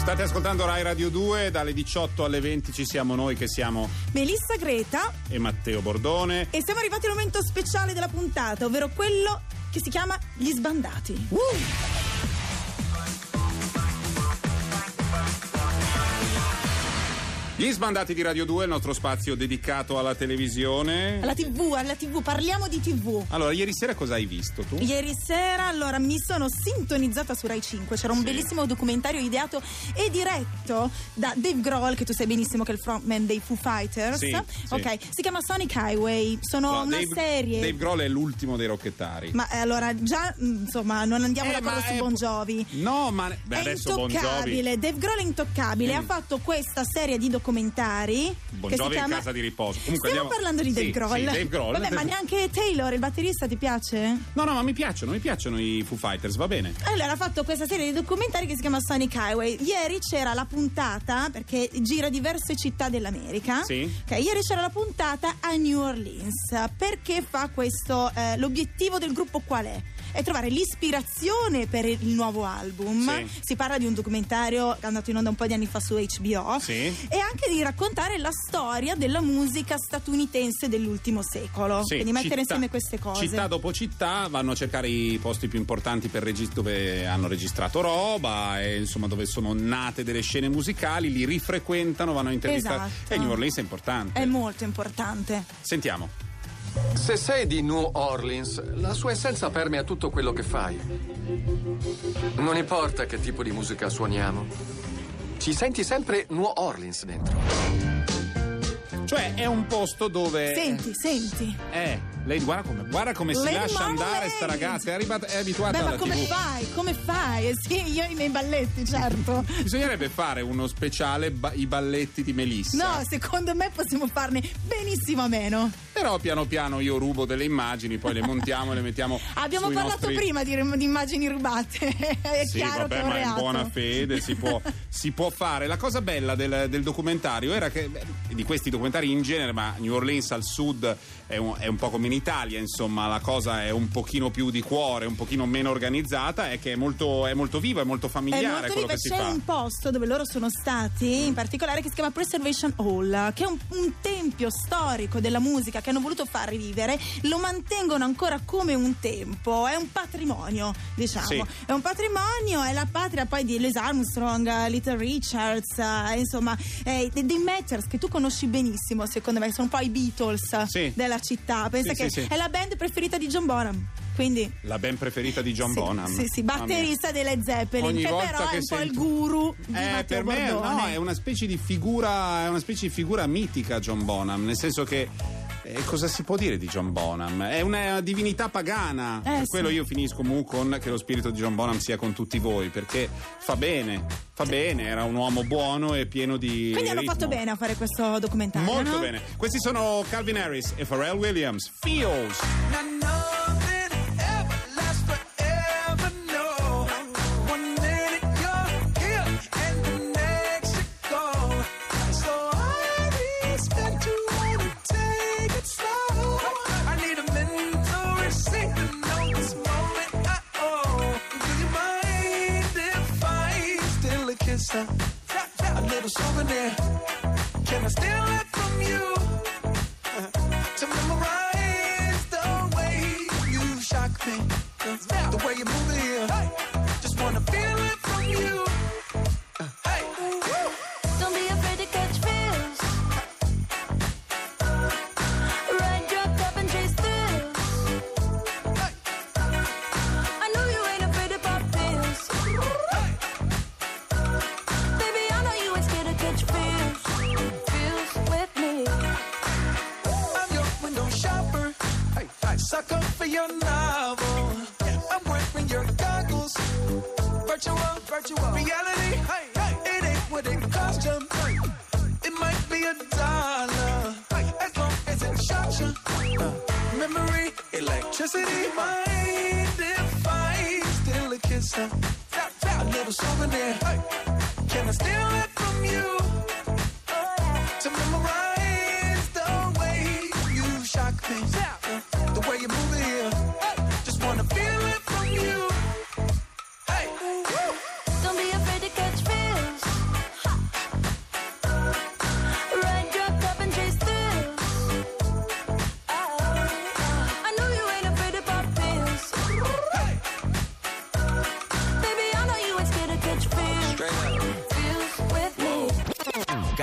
State ascoltando Rai Radio 2, dalle 18 alle 20 ci siamo noi che siamo Melissa Greta e Matteo Bordone. e siamo arrivati al momento speciale della puntata, ovvero quello che si chiama Gli Sbandati. Gli sbandati di Radio 2, il nostro spazio dedicato alla televisione. Alla TV, alla TV, parliamo di TV. Allora, ieri sera cosa hai visto tu? Ieri sera allora mi sono sintonizzata su Rai 5, c'era un Sì. bellissimo documentario ideato e diretto da Dave Grohl, che tu sai benissimo che è il frontman dei Foo Fighters. Sì, sì. Ok, si chiama Sonic Highway, sono No, una Dave, serie. Dave Grohl è l'ultimo dei rocchettari. Ma eh, allora già mm, insomma non andiamo Eh, d'accordo su è- Bon Jovi. No, ma beh, è adesso Bon Jovi. intoccabile, Dave Grohl è intoccabile. Mm. Ha fatto questa serie di documentari. Si è in casa di riposo. Comunque Stiamo andiamo- parlando di Dave Grohl. sì, Dave Grohl. Vabbè, ma neanche Taylor, il batterista, ti piace? No, no, ma mi piacciono, mi piacciono i Foo Fighters, va bene. Allora ha fatto questa serie di documentari che si chiama Sonic Highway. Ieri c'era la puntata, perché gira diverse città dell'America. Sì. Ok, ieri c'era la puntata a New Orleans. Perché fa questo? eh, l'obiettivo del gruppo qual è? È trovare l'ispirazione per il nuovo album. Sì. Si parla di un documentario che è andato in onda un po' di anni fa su HBO. Sì. E anche di raccontare la storia della musica statunitense dell'ultimo secolo. Sì, Quindi mettere città- insieme queste cose. Città dopo città vanno a cercare i posti più importanti per regis- dove hanno registrato roba e insomma dove sono nate delle scene musicali, li rifrequentano, vanno a intervistare. Esatto. E New Orleans è importante. È molto importante. Sentiamo. Se sei di New Orleans, la sua essenza permea tutto quello che fai. Non importa che tipo di musica suoniamo. Ci senti sempre New Orleans dentro. Cioè è un posto dove... Senti, senti. Eh, lei guarda come, guarda come si lascia andare sta ragazza, è, arrivata- è abituata Beh, ma alla come TV. fai? Come fai? Eh Sì, io i miei balletti, certo. Bisognerebbe fare uno speciale ba- i balletti di Melissa. No, secondo me possiamo farne benissimo a meno. Però piano piano io rubo delle immagini, poi le montiamo e le mettiamo Abbiamo parlato nostri... prima di, di immagini rubate. È Sì, chiaro vabbè, che è ma in reato. buona fede si può, si può fare. La cosa bella del, del documentario era che, beh, di questi documentari in genere, ma New Orleans al sud è un, è un po' come in Italia, insomma, la cosa è un pochino più di cuore, un pochino meno organizzata, è che è molto, è molto viva, è molto È familiare molto quello viva, c'è un posto dove loro sono stati, in particolare che si chiama Preservation Hall, che è un, un tempio storico della musica che hanno voluto far rivivere, lo mantengono ancora come un tempo, è un patrimonio, diciamo. Sì. È un patrimonio, è la patria poi di Louis Armstrong, Little Richards, eh, insomma, eh, dei, Matters che tu conosci benissimo, secondo me, sono un po' i Beatles Sì. della città. Pensa Sì, che è la band preferita di John Bonham. Quindi La ben preferita di John sì, Bonham. Sì, sì, batterista dei Led Zeppelin, Ogni che però che è un po' il sento- guru di Eh, Matteo per me Bordone. no, è una specie di figura, è una specie di figura mitica John Bonham, nel senso che eh, cosa si può dire di John Bonham? È una divinità pagana. Eh, per sì. quello io finisco mu con che lo spirito di John Bonham sia con tutti voi, perché fa bene, fa bene, era un uomo buono e pieno di Quindi hanno ritmo. fatto bene a fare questo documentario. Molto no? bene. Questi sono Calvin Harris e Pharrell Williams. Feels. Uh, A little souvenir. Can I steal it electricity. Mind if I steal a kiss? A little souvenir. Can I steal it from you?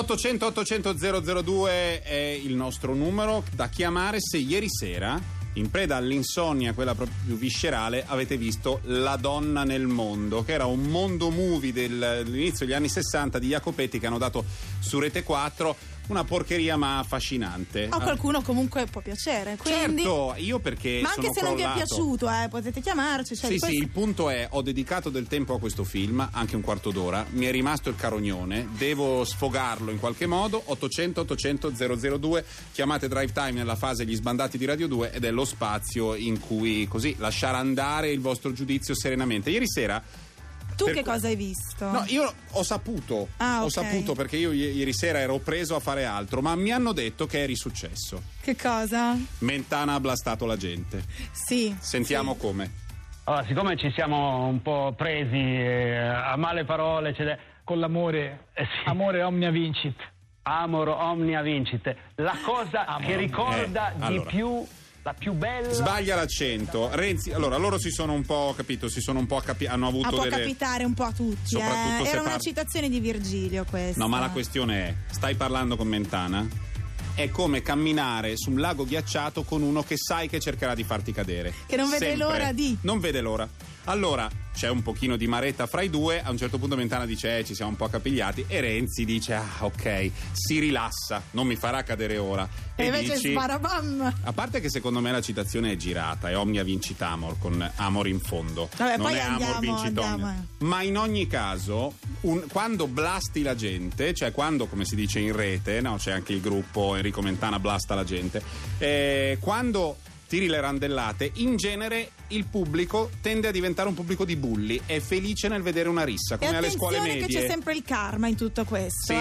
800 800 002 è il nostro numero da chiamare se ieri sera in preda all'insonnia, quella proprio più viscerale, avete visto La donna nel mondo, che era un mondo movie del- dell'inizio degli anni 60 di Jacopetti che hanno dato su Rete 4 una porcheria ma affascinante. A qualcuno comunque può piacere. Quindi... Certo, io perché Ma anche se non vi è crollato. piaciuto, eh, potete chiamarci. Cioè, Sì, questo- sì, il punto è, ho dedicato del tempo a questo film, anche un quarto d'ora, mi è rimasto il carognone, devo sfogarlo in qualche modo, 800 800 002, chiamate Drive Time nella fase gli sbandati di Radio 2 ed è lo spazio in cui così lasciare andare il vostro giudizio serenamente. Ieri sera... Tu per che cosa hai visto? No, io ho saputo, Ah, ho saputo perché io i- ieri sera ero preso a fare altro, ma mi hanno detto che è risuccesso. Che cosa? Mentana ha blastato la gente. Sì. Sentiamo come. Allora, siccome ci siamo un po' presi eh, a male parole, da- con l'amore, Eh sì. amore omnia vincit. amor omnia vincit, la cosa che ricorda Eh, di allora. più, la più bella... Sbaglia l'accento. Renzi, allora loro si sono un po', capito, si sono un po' capi- hanno avuto Ah, può delle capitare un po' a tutti. Soprattutto eh. Era una par- citazione di Virgilio questa. No, ma la questione è, stai parlando con Mentana? È come camminare su un lago ghiacciato con uno che sai che cercherà di farti cadere. Che non vede Sempre. l'ora di. Non vede l'ora. Allora, c'è un pochino di maretta fra i due, a un certo punto Mentana dice eh, ci siamo un po' accapigliati e Renzi dice ah ok, si rilassa, non mi farà cadere ora. E invece dici, sparabam. A parte che secondo me la citazione è girata, è Omnia vincit amor con amor in fondo. Vabbè, non è amor andiamo, vincit andiamo, omnia. eh. Ma in ogni caso, un- quando blasti la gente, cioè quando, come si dice in rete, no, c'è anche il gruppo Enrico Mentana blasta la gente, eh, quando tiri le randellate, in genere il pubblico tende a diventare un pubblico di bulli, è felice nel vedere una rissa, come alle scuole medie. che c'è sempre il karma in tutto questo. Sì,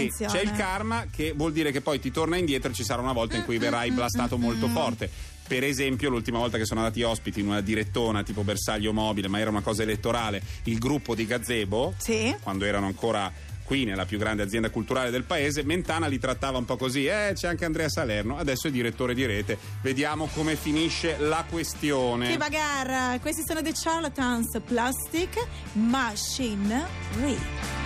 eh? sì, c'è il karma che vuol dire che poi ti torna indietro e ci sarà una volta in cui verrai blastato molto forte. Per esempio, l'ultima volta che sono andati ospiti in una direttona tipo bersaglio mobile, ma era una cosa elettorale, il gruppo di Gazebo, Sì. quando erano ancora qui nella più grande azienda culturale del paese, Mentana li trattava un po' così, eh c'è anche Andrea Salerno, adesso è direttore di rete, vediamo come finisce la questione. Che bagarra. Questi sono The Charlatans Plastic Machinery. It's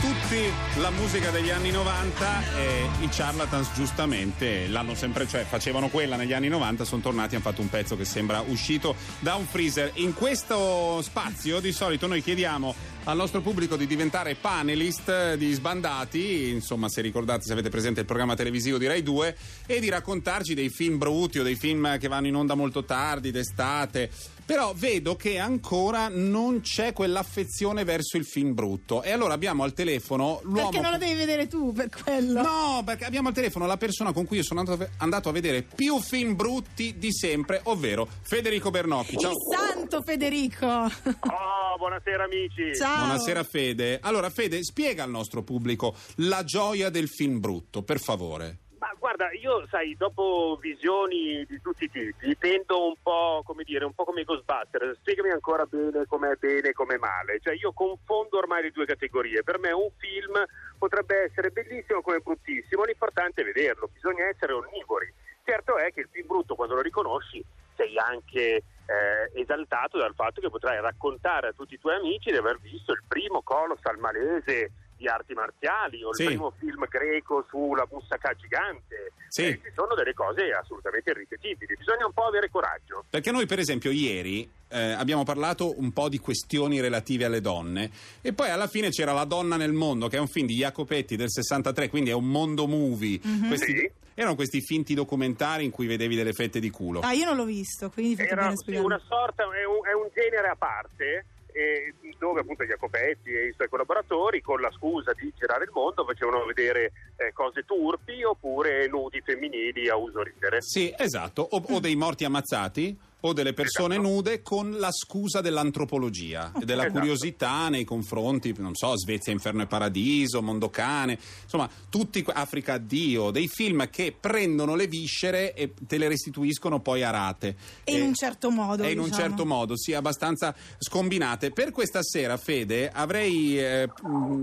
tutti la musica degli anni 90 e i Charlatans giustamente l'hanno sempre, cioè facevano quella negli anni 90, sono tornati e hanno fatto un pezzo che sembra uscito da un freezer. In questo spazio di solito noi chiediamo al nostro pubblico di diventare panelist di sbandati, insomma se ricordate se avete presente il programma televisivo di Rai 2 e di raccontarci dei film brutti o dei film che vanno in onda molto tardi, d'estate. Però vedo che ancora non c'è quell'affezione verso il film brutto. E allora abbiamo al telefono l'uomo. Perché non lo devi vedere tu per quello. No, perché abbiamo al telefono la persona con cui io sono andato, andato a vedere più film brutti di sempre, ovvero Federico Bernocchi. Ciao. Il santo Federico. Oh, buonasera amici. Ciao. Buonasera Fede. Allora Fede, spiega al nostro pubblico la gioia del film brutto, per favore. Ma guarda, io sai, dopo visioni di tutti i tipi, tendo un po', come dire, un po' come i Ghostbusters, spiegami ancora bene com'è bene e com'è male. Cioè io confondo ormai le due categorie. Per me un film potrebbe essere bellissimo come bruttissimo, l'importante è vederlo, bisogna essere onnivori. Certo è che il film brutto quando lo riconosci sei anche eh, esaltato dal fatto che potrai raccontare a tutti i tuoi amici di aver visto il primo colossal malese di arti marziali o il Sì. primo film greco sulla Moussaka gigante. Sì. Eh, ci sono delle cose assolutamente irripetibili, bisogna un po' avere coraggio. Perché noi, per esempio, ieri eh, abbiamo parlato un po' di questioni relative alle donne e poi alla fine c'era La donna nel mondo, che è un film di Jacopetti del 63, quindi è un mondo movie. Questi- Sì. Erano questi finti documentari in cui vedevi delle fette di culo. Ah, io non l'ho visto, quindi fate Era sì, una sorta, è un, è un genere a parte. eh, dove appunto Jacopetti e i suoi collaboratori con la scusa di girare il mondo facevano vedere eh, cose turpi oppure nudi femminili a uso ridere. Sì, esatto. O, o dei morti ammazzati o delle persone Esatto. nude con la scusa dell'antropologia e della Esatto. curiosità nei confronti, non so, Svezia, Inferno e Paradiso, Mondocane, insomma, tutti Africa a Dio, dei film che prendono le viscere e te le restituiscono poi a rate. E in Eh, un certo modo. e in un diciamo. certo modo, sì, abbastanza scombinate. Per questa sera, Fede, avrei eh,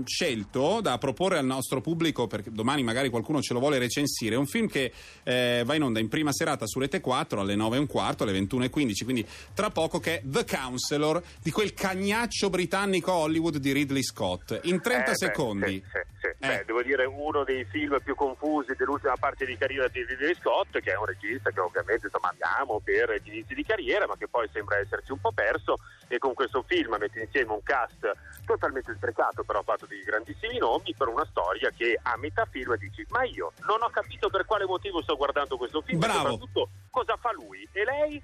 scelto da proporre al nostro pubblico, perché domani magari qualcuno ce lo vuole recensire, un film che eh, va in onda in prima serata su Rete 4 alle 9 e un quarto, alle 21 e 15, quindi tra poco, che è The Counselor di quel cagnaccio britannico Hollywood di Ridley Scott. In 30 Eh, beh, secondi. sì, sì, sì. Eh. Beh, devo dire uno dei film più confusi dell'ultima parte di carriera di Ridley Scott, che è un regista che ovviamente insomma, amiamo per gli inizi di carriera, ma che poi sembra esserci un po' perso e con questo film mette insieme un cast totalmente sprecato, però fatto di grandissimi nomi, per una storia che a metà film dici ma io non ho capito per quale motivo sto guardando questo film Bravo. soprattutto cosa fa lui e lei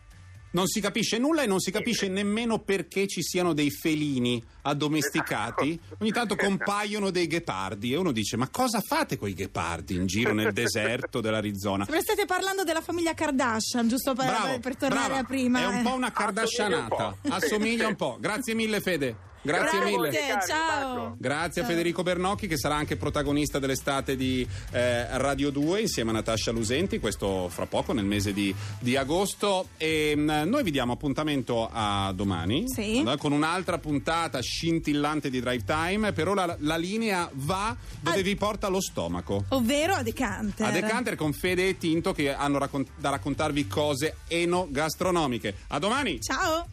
Non si capisce nulla e non si capisce nemmeno perché ci siano dei felini addomesticati. Esatto. Ogni tanto compaiono dei ghepardi e uno dice: Ma cosa fate con i ghepardi in giro nel deserto dell'Arizona? Sembra state parlando della famiglia Kardashian, giusto per, Bravo, per tornare brava. a prima. È un po' una kardashianata. Assomiglia un po'. Assomiglia un po'. Grazie mille, Fede. Grazie Grazie. mille. Cari, ciao. Grazie a Ciao. Federico Bernocchi che sarà anche protagonista dell'estate di eh, Radio 2 insieme a Natascia Lusenti, questo fra poco nel mese di, di agosto. E mh, noi vi diamo appuntamento a domani Sì. allora, con un'altra puntata scintillante di Drive Time. Per ora la, la linea va dove Ah. vi porta lo stomaco. Ovvero a Decanter. A Decanter con Fede e Tinto che hanno raccon- da raccontarvi cose enogastronomiche. A domani! Ciao.